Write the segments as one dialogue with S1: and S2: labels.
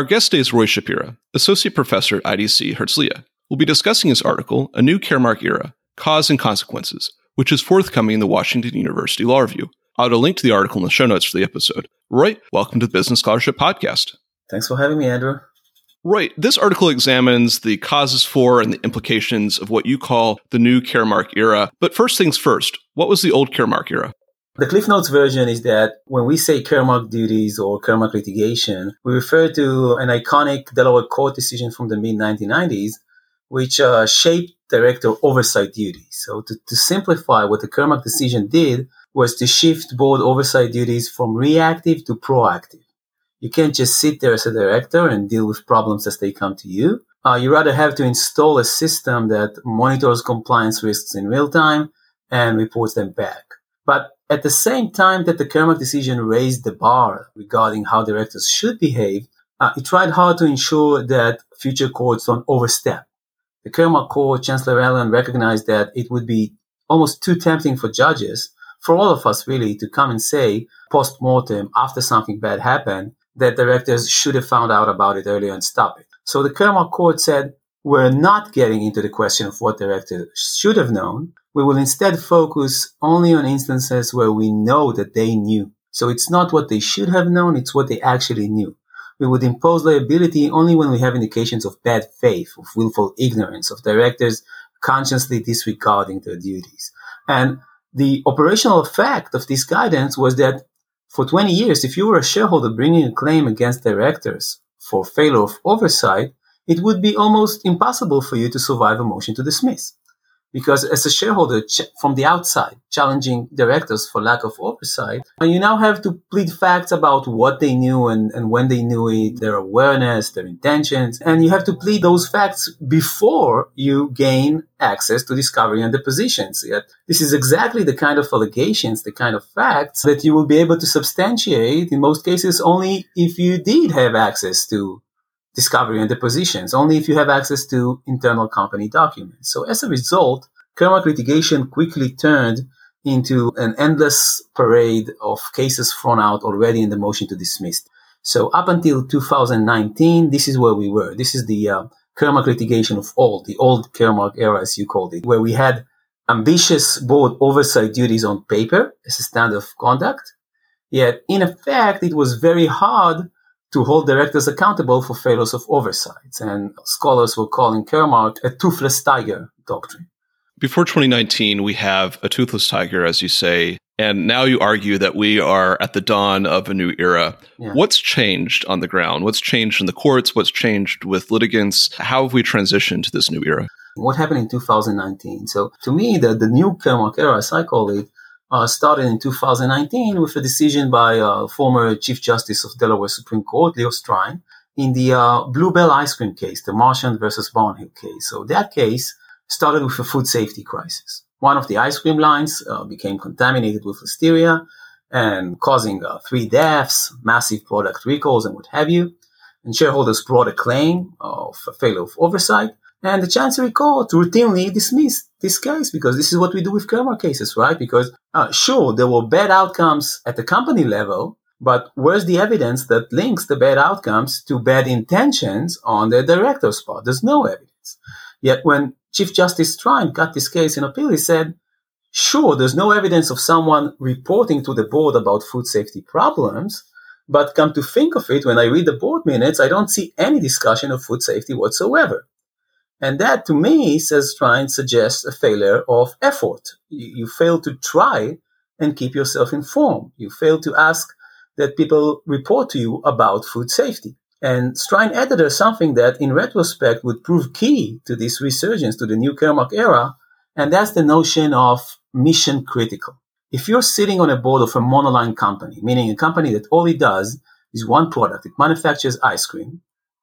S1: Our guest today is Roy Shapira, Associate Professor at IDC Herzliya. We'll be discussing his article, A New Caremark Era Cause and Consequences, which is forthcoming in the Washington University Law Review. I'll add a link to the article in the show notes for the episode. Roy, welcome to the Business Scholarship Podcast.
S2: Thanks for having me, Andrew.
S1: Right. This article examines the causes for and the implications of what you call the new Caremark era. But first things first, what was the old Caremark era?
S2: The Cliff Notes version is that when we say Caremark duties or Caremark litigation, we refer to an iconic Delaware court decision from the mid 1990s, which uh, shaped director oversight duties. So to, to simplify, what the Caremark decision did was to shift board oversight duties from reactive to proactive. You can't just sit there as a director and deal with problems as they come to you. Uh, you rather have to install a system that monitors compliance risks in real time and reports them back. But at the same time that the Caremark decision raised the bar regarding how directors should behave, uh, it tried hard to ensure that future courts don't overstep. The Caremark court, Chancellor Allen recognized that it would be almost too tempting for judges, for all of us really, to come and say post-mortem after something bad happened that directors should have found out about it earlier and stop it. So the Caremark court said, we're not getting into the question of what directors should have known. We will instead focus only on instances where we know that they knew. So it's not what they should have known, it's what they actually knew. We would impose liability only when we have indications of bad faith, of willful ignorance, of directors consciously disregarding their duties. And the operational effect of this guidance was that for 20 years, if you were a shareholder bringing a claim against directors for failure of oversight, it would be almost impossible for you to survive a motion to dismiss because as a shareholder ch- from the outside challenging directors for lack of oversight and you now have to plead facts about what they knew and, and when they knew it their awareness their intentions and you have to plead those facts before you gain access to discovery and depositions. Yet this is exactly the kind of allegations the kind of facts that you will be able to substantiate in most cases only if you did have access to discovery and depositions, only if you have access to internal company documents. So as a result, Caremark litigation quickly turned into an endless parade of cases thrown out already in the motion to dismiss. So up until 2019, this is where we were. This is the uh, litigation of old, the old Caremark era, as you called it, where we had ambitious board oversight duties on paper as a standard of conduct. Yet in effect, it was very hard to hold directors accountable for failures of oversight. And scholars were calling Caremark a toothless tiger doctrine.
S1: Before 2019, we have a toothless tiger, as you say, and now you argue that we are at the dawn of a new era. Yeah. What's changed on the ground? What's changed in the courts? What's changed with litigants? How have we transitioned to this new era?
S2: What happened in 2019? So, to me, the, the new Caremark era, as I call it, uh, started in 2019 with a decision by uh, former Chief Justice of Delaware Supreme Court, Leo Strine, in the uh, Blue Bell ice cream case, the Marchand versus Barnhill case. So that case started with a food safety crisis. One of the ice cream lines uh, became contaminated with listeria and causing uh, three deaths, massive product recalls, and what have you. And shareholders brought a claim of a failure of oversight. And the Chancery Court routinely dismissed this case because this is what we do with Caremark cases, right? Because uh, sure, there were bad outcomes at the company level, but where's the evidence that links the bad outcomes to bad intentions on the director's part? There's no evidence. Yet when Chief Justice Strine got this case in appeal, he said, sure, there's no evidence of someone reporting to the board about food safety problems, but come to think of it, when I read the board minutes, I don't see any discussion of food safety whatsoever. And that to me, says Strine, suggests a failure of effort. You, you fail to try and keep yourself informed. You fail to ask that people report to you about food safety. And Strine there something that in retrospect would prove key to this resurgence to the new Caremark era. And that's the notion of mission critical. If you're sitting on a board of a monoline company, meaning a company that all it does is one product, it manufactures ice cream,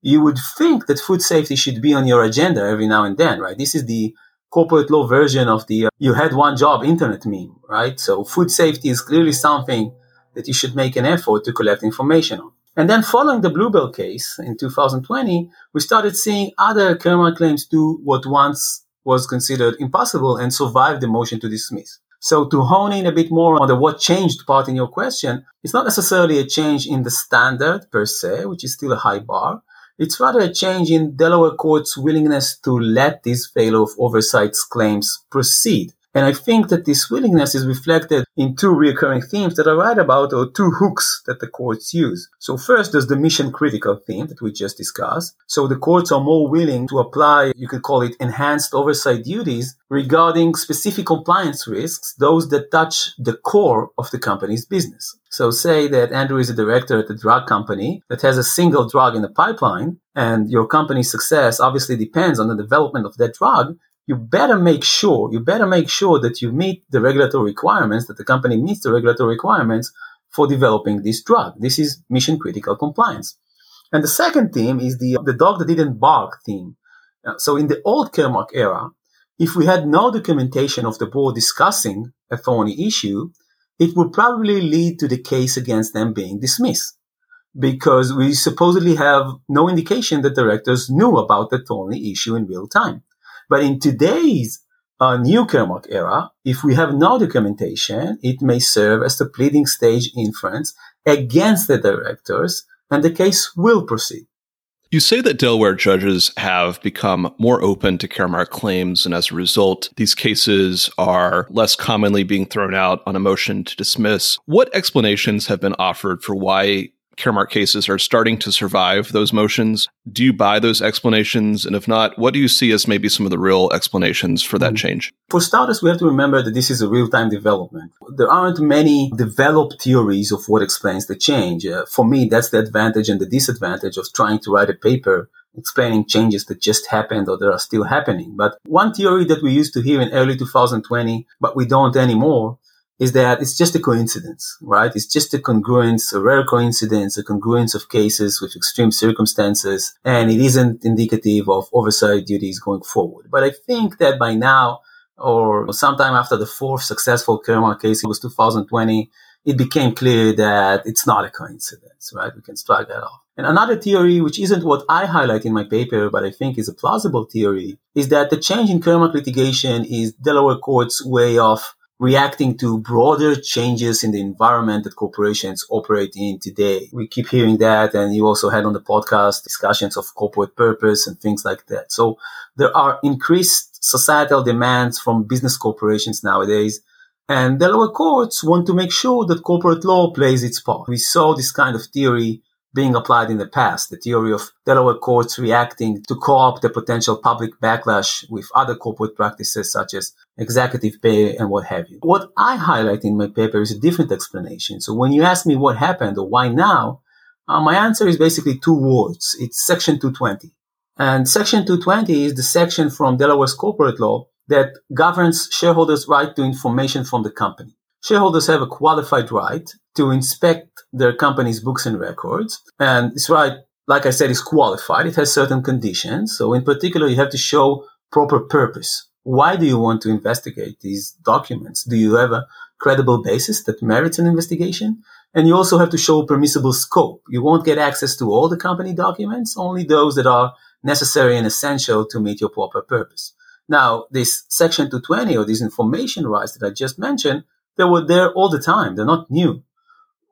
S2: you would think that food safety should be on your agenda every now and then, right? This is the corporate law version of the uh, you had one job internet meme, right? So food safety is clearly something that you should make an effort to collect information on. And then following the Blue Bell case in 2020, we started seeing other Caremark claims do what once was considered impossible and survive the motion to dismiss. So to hone in a bit more on the what changed part in your question, it's not necessarily a change in the standard per se, which is still a high bar. It's rather a change in Delaware court's willingness to let these failure of oversight claims proceed. And I think that this willingness is reflected in two recurring themes that I write about, or two hooks that the courts use. So first, there's the mission critical theme that we just discussed. So the courts are more willing to apply, you could call it enhanced oversight duties regarding specific compliance risks, those that touch the core of the company's business. So say that Andrew is a director at a drug company that has a single drug in the pipeline and your company's success obviously depends on the development of that drug you better make sure, you better make sure that you meet the regulatory requirements, that the company meets the regulatory requirements for developing this drug. This is mission critical compliance. And the second theme is the, the dog that didn't bark theme. Uh, so in the old Caremark era, if we had no documentation of the board discussing a thorny issue, it would probably lead to the case against them being dismissed because we supposedly have no indication that directors knew about the thorny issue in real time. But in today's uh, new Caremark era, if we have no documentation, it may serve as the pleading stage inference against the directors, and the case will proceed.
S1: You say that Delaware judges have become more open to Caremark claims, and as a result, these cases are less commonly being thrown out on a motion to dismiss. What explanations have been offered for why Caremark cases are starting to survive those motions. Do you buy those explanations? And if not, what do you see as maybe some of the real explanations for that mm. change?
S2: For starters, we have to remember that this is a real time development. There aren't many developed theories of what explains the change. Uh, for me, that's the advantage and the disadvantage of trying to write a paper explaining changes that just happened or that are still happening. But one theory that we used to hear in early 2020, but we don't anymore, is that it's just a coincidence, right? It's just a congruence, a rare coincidence, a congruence of cases with extreme circumstances, and it isn't indicative of oversight duties going forward. But I think that by now, or sometime after the fourth successful Caremark case, it was 2020, it became clear that it's not a coincidence, right? We can strike that off. And another theory, which isn't what I highlight in my paper, but I think is a plausible theory, is that the change in Caremark litigation is Delaware court's way of reacting to broader changes in the environment that corporations operate in today. We keep hearing that. And you also had on the podcast discussions of corporate purpose and things like that. So there are increased societal demands from business corporations nowadays. And the lower courts want to make sure that corporate law plays its part. We saw this kind of theory being applied in the past. The theory of Delaware courts reacting to co-opt the potential public backlash with other corporate practices such as executive pay and what have you. What I highlight in my paper is a different explanation. So when you ask me what happened or why now, uh, my answer is basically two words. It's section 220. And section 220 is the section from Delaware's corporate law that governs shareholders' right to information from the company. Shareholders have a qualified right to inspect their company's books and records. And this right, like I said, is qualified. It has certain conditions. So in particular, you have to show proper purpose. Why do you want to investigate these documents? Do you have a credible basis that merits an investigation? And you also have to show permissible scope. You won't get access to all the company documents, only those that are necessary and essential to meet your proper purpose. Now, this section 220 or these information rights that I just mentioned they were there all the time. They're not new.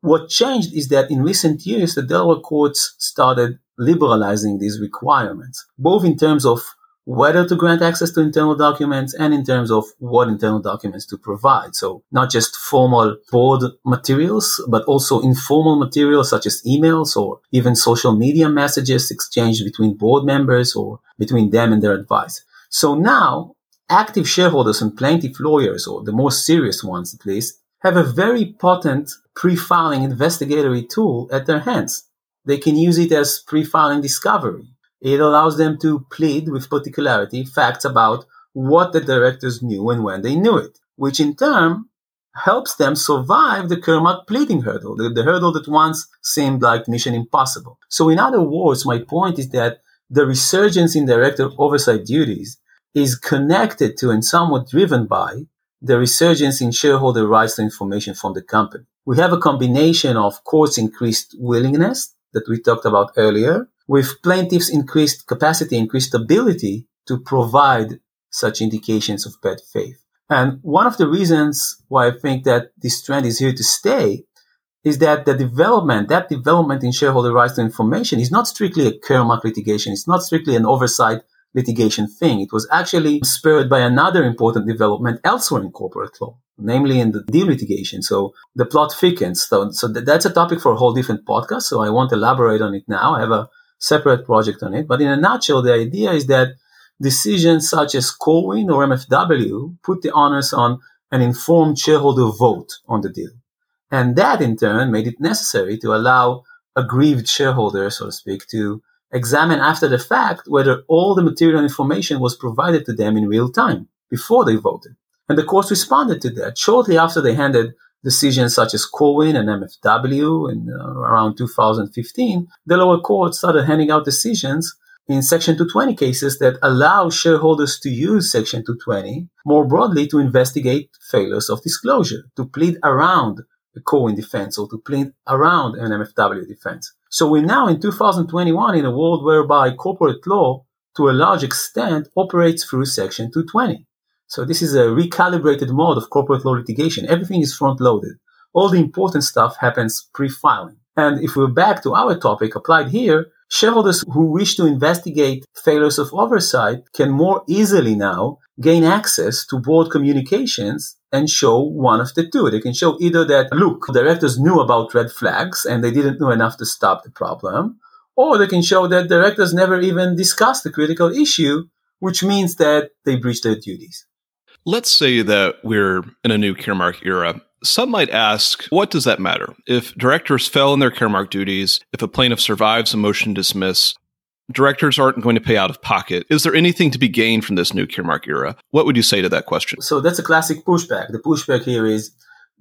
S2: What changed is that in recent years, the Delaware courts started liberalizing these requirements, both in terms of whether to grant access to internal documents and in terms of what internal documents to provide. So not just formal board materials, but also informal materials such as emails or even social media messages exchanged between board members or between them and their advice. So now active shareholders and plaintiff lawyers, or the more serious ones at least, have a very potent pre-filing investigatory tool at their hands. They can use it as pre-filing discovery. It allows them to plead with particularity facts about what the directors knew and when they knew it, which in turn helps them survive the Caremark pleading hurdle, the, the hurdle that once seemed like mission impossible. So in other words, my point is that the resurgence in director oversight duties is connected to and somewhat driven by the resurgence in shareholder rights to information from the company. We have a combination of courts' increased willingness that we talked about earlier with plaintiffs' increased capacity, increased ability to provide such indications of bad faith. And one of the reasons why I think that this trend is here to stay is that the development, that development in shareholder rights to information is not strictly a Caremark litigation. It's not strictly an oversight litigation thing. It was actually spurred by another important development elsewhere in corporate law, namely in the deal litigation. So the plot thickens. So, so that's a topic for a whole different podcast. So I won't elaborate on it now. I have a separate project on it. But in a nutshell, the idea is that decisions such as Corwin or MFW put the onus on an informed shareholder vote on the deal. And that in turn made it necessary to allow aggrieved shareholders, so to speak, to examine after the fact whether all the material information was provided to them in real time before they voted. And the courts responded to that shortly after they handed decisions such as Corwin and MFW in uh, around 2015. The lower court started handing out decisions in Section 220 cases that allow shareholders to use Section 220 more broadly to investigate failures of disclosure, to plead around the Corwin defense or to plead around an MFW defense. So we're now in 2021 in a world whereby corporate law, to a large extent, operates through Section 220. So this is a recalibrated mode of corporate law litigation. Everything is front loaded. All the important stuff happens pre-filing. And if we're back to our topic applied here, shareholders who wish to investigate failures of oversight can more easily now gain access to board communications and show one of the two. They can show either that, look, directors knew about red flags and they didn't know enough to stop the problem, or they can show that directors never even discussed the critical issue, which means that they breached their duties.
S1: Let's say that we're in a new Caremark era. Some might ask, what does that matter? If directors fell in their Caremark duties, if a plaintiff survives a motion to dismiss, directors aren't going to pay out of pocket. Is there anything to be gained from this new Caremark era? What would you say to that question?
S2: So that's a classic pushback. The pushback here is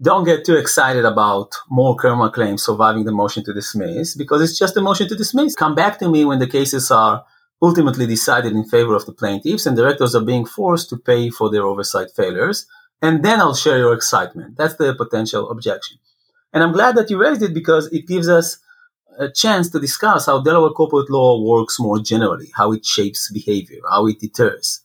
S2: don't get too excited about more Caremark claims surviving the motion to dismiss because it's just a motion to dismiss. Come back to me when the cases are ultimately decided in favor of the plaintiffs and directors are being forced to pay for their oversight failures. And then I'll share your excitement. That's the potential objection. And I'm glad that you raised it because it gives us a chance to discuss how Delaware corporate law works more generally, how it shapes behavior, how it deters.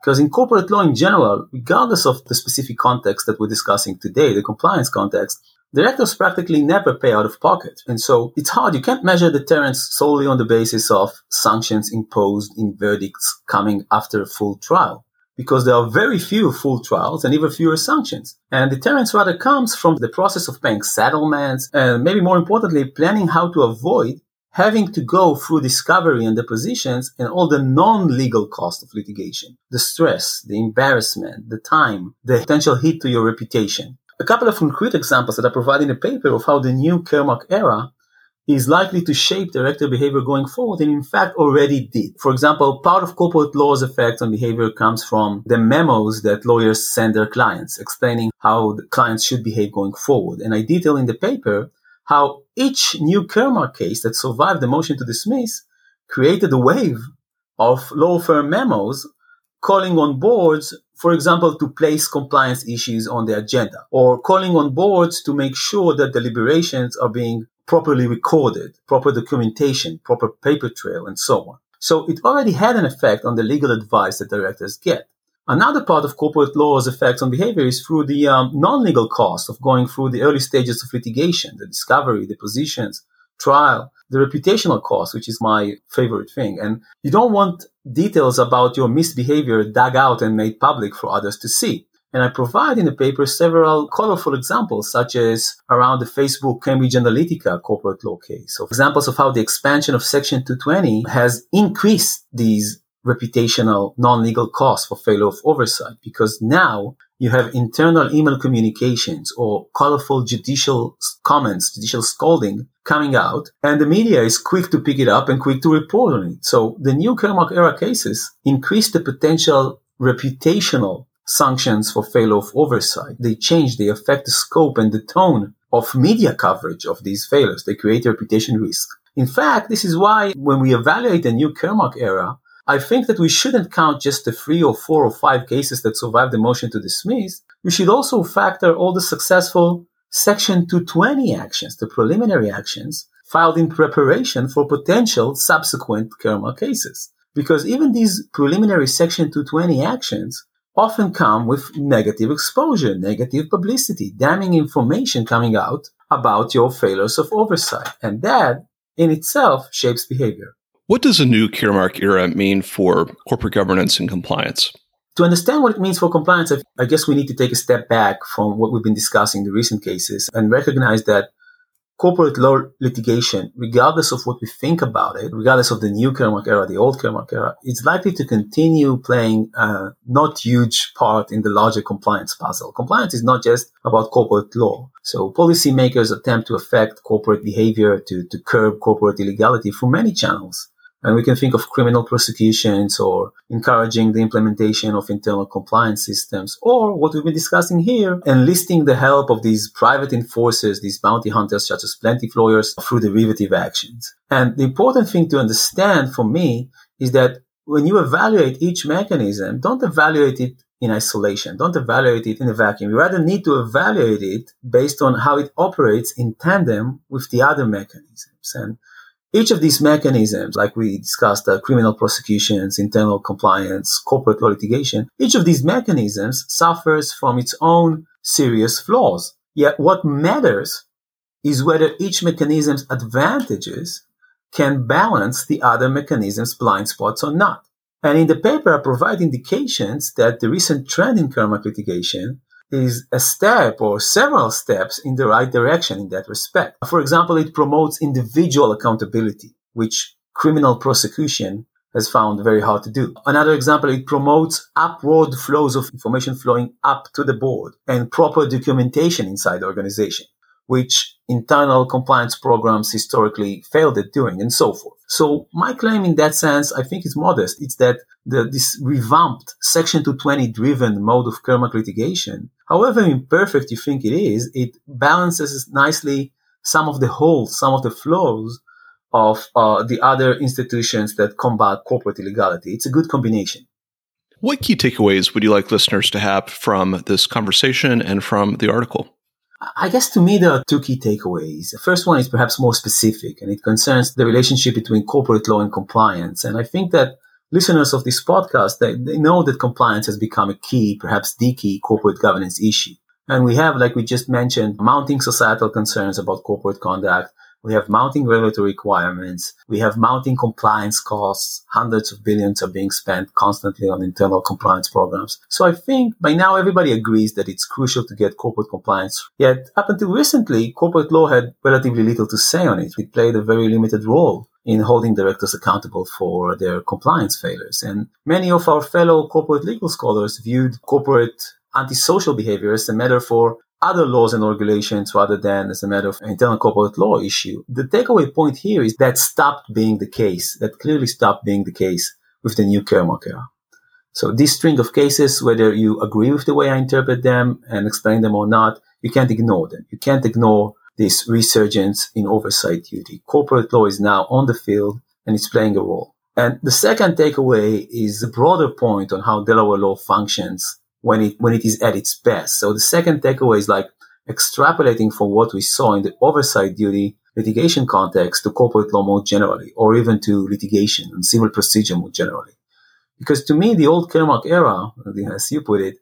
S2: Because in corporate law in general, regardless of the specific context that we're discussing today, the compliance context, directors practically never pay out of pocket. And so it's hard. You can't measure deterrence solely on the basis of sanctions imposed in verdicts coming after a full trial because there are very few full trials and even fewer sanctions. And deterrence rather comes from the process of paying settlements and maybe more importantly, planning how to avoid having to go through discovery and depositions and all the non-legal cost of litigation, the stress, the embarrassment, the time, the potential hit to your reputation. A couple of concrete examples that I provide in the paper of how the new Caremark era is likely to shape director behavior going forward and in fact already did. For example, part of corporate law's effect on behavior comes from the memos that lawyers send their clients explaining how the clients should behave going forward. And I detail in the paper how each new Caremark case that survived the motion to dismiss created a wave of law firm memos calling on boards, for example, to place compliance issues on the agenda or calling on boards to make sure that deliberations are being properly recorded, proper documentation, proper paper trail, and so on. So it already had an effect on the legal advice that directors get. Another part of corporate law's effects on behavior is through the um, non-legal cost of going through the early stages of litigation, the discovery, depositions, trial, the reputational cost, which is my favorite thing. And you don't want details about your misbehavior dug out and made public for others to see. And I provide in the paper several colorful examples, such as around the Facebook Cambridge Analytica corporate law case. So examples of how the expansion of Section 220 has increased these reputational non-legal costs for failure of oversight because now you have internal email communications or colorful judicial comments, judicial scolding coming out, and the media is quick to pick it up and quick to report on it. So the new Caremark era cases increase the potential reputational sanctions for failure of oversight. They change, they affect the scope and the tone of media coverage of these failures. They create reputation risk. In fact, this is why when we evaluate the new Caremark era, I think that we shouldn't count just the three or four or five cases that survived the motion to dismiss. We should also factor all the successful Section 220 actions, the preliminary actions filed in preparation for potential subsequent Caremark cases. Because even these preliminary Section 220 actions often come with negative exposure, negative publicity, damning information coming out about your failures of oversight. And that in itself shapes behavior.
S1: What does a new Caremark era mean for corporate governance and compliance?
S2: To understand what it means for compliance, I guess we need to take a step back from what we've been discussing in the recent cases and recognize that corporate law litigation, regardless of what we think about it, regardless of the new Caremark era, the old Caremark era, it's likely to continue playing a not huge part in the larger compliance puzzle. Compliance is not just about corporate law. So policymakers attempt to affect corporate behavior to, to curb corporate illegality through many channels. And we can think of criminal prosecutions or encouraging the implementation of internal compliance systems or what we've been discussing here, enlisting the help of these private enforcers, these bounty hunters such as plaintiff lawyers through derivative actions. And the important thing to understand for me is that when you evaluate each mechanism, don't evaluate it in isolation. Don't evaluate it in a vacuum. You rather need to evaluate it based on how it operates in tandem with the other mechanisms. And each of these mechanisms, like we discussed, uh, criminal prosecutions, internal compliance, corporate litigation, each of these mechanisms suffers from its own serious flaws. Yet what matters is whether each mechanism's advantages can balance the other mechanism's blind spots or not. And in the paper, I provide indications that the recent trend in Caremark litigation is a step or several steps in the right direction in that respect. For example, it promotes individual accountability, which criminal prosecution has found very hard to do. Another example, it promotes upward flows of information flowing up to the board and proper documentation inside the organization which internal compliance programs historically failed at doing and so forth. So my claim in that sense, I think is modest. It's that the, this revamped section 220 driven mode of Caremark litigation, however imperfect you think it is, it balances nicely some of the holes, some of the flaws of uh, the other institutions that combat corporate illegality. It's a good combination.
S1: What key takeaways would you like listeners to have from this conversation and from the article?
S2: I guess to me, there are two key takeaways. The first one is perhaps more specific and it concerns the relationship between corporate law and compliance. And I think that listeners of this podcast, they, they know that compliance has become a key, perhaps the key corporate governance issue. And we have, like we just mentioned, mounting societal concerns about corporate conduct, we have mounting regulatory requirements. We have mounting compliance costs. Hundreds of billions are being spent constantly on internal compliance programs. So I think by now everybody agrees that it's crucial to get corporate compliance. Yet up until recently, corporate law had relatively little to say on it. It played a very limited role in holding directors accountable for their compliance failures. And many of our fellow corporate legal scholars viewed corporate antisocial behavior as a matter for other laws and regulations rather than as a matter of internal corporate law issue. The takeaway point here is that stopped being the case. That clearly stopped being the case with the new Caremark era. So this string of cases, whether you agree with the way I interpret them and explain them or not, you can't ignore them. You can't ignore this resurgence in oversight duty. Corporate law is now on the field and it's playing a role. And the second takeaway is a broader point on how Delaware law functions when it when it is at its best. So the second takeaway is like extrapolating from what we saw in the oversight duty litigation context to corporate law more generally, or even to litigation and civil procedure more generally. Because to me, the old Caremark era, as you put it,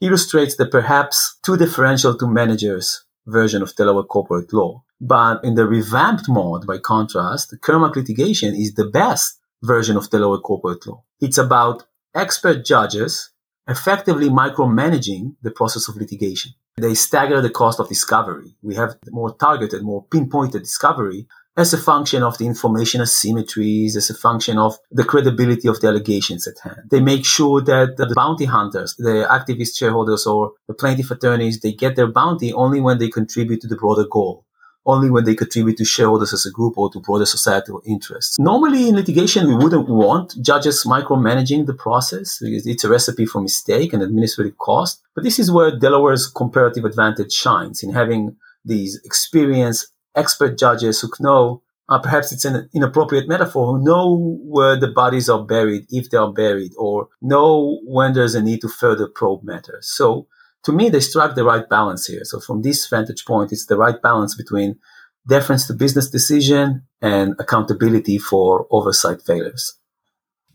S2: illustrates the perhaps too differential to managers version of Delaware corporate law. But in the revamped mode, by contrast, the Caremark litigation is the best version of Delaware corporate law. It's about expert judges effectively micromanaging the process of litigation. They stagger the cost of discovery. We have more targeted, more pinpointed discovery as a function of the information asymmetries, as a function of the credibility of the allegations at hand. They make sure that the bounty hunters, the activist shareholders or the plaintiff attorneys, they get their bounty only when they contribute to the broader goal only when they contribute to shareholders as a group or to broader societal interests. Normally in litigation, we wouldn't want judges micromanaging the process. because It's a recipe for mistake and administrative cost. But this is where Delaware's comparative advantage shines in having these experienced expert judges who know uh, perhaps it's an inappropriate metaphor, who know where the bodies are buried, if they are buried, or know when there's a need to further probe matters. So to me, they struck the right balance here. So from this vantage point, it's the right balance between deference to business decision and accountability for oversight failures.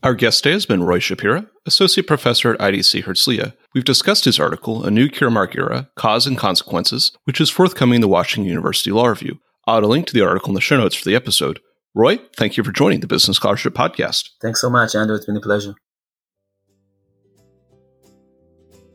S1: Our guest today has been Roy Shapira, Associate Professor at IDC Herzliya. We've discussed his article, A New Caremark Era Cause and Consequences, which is forthcoming in the Washington University Law Review. I'll add a link to the article in the show notes for the episode. Roy, thank you for joining the Business Scholarship Podcast.
S2: Thanks so much, Andrew. It's been a pleasure.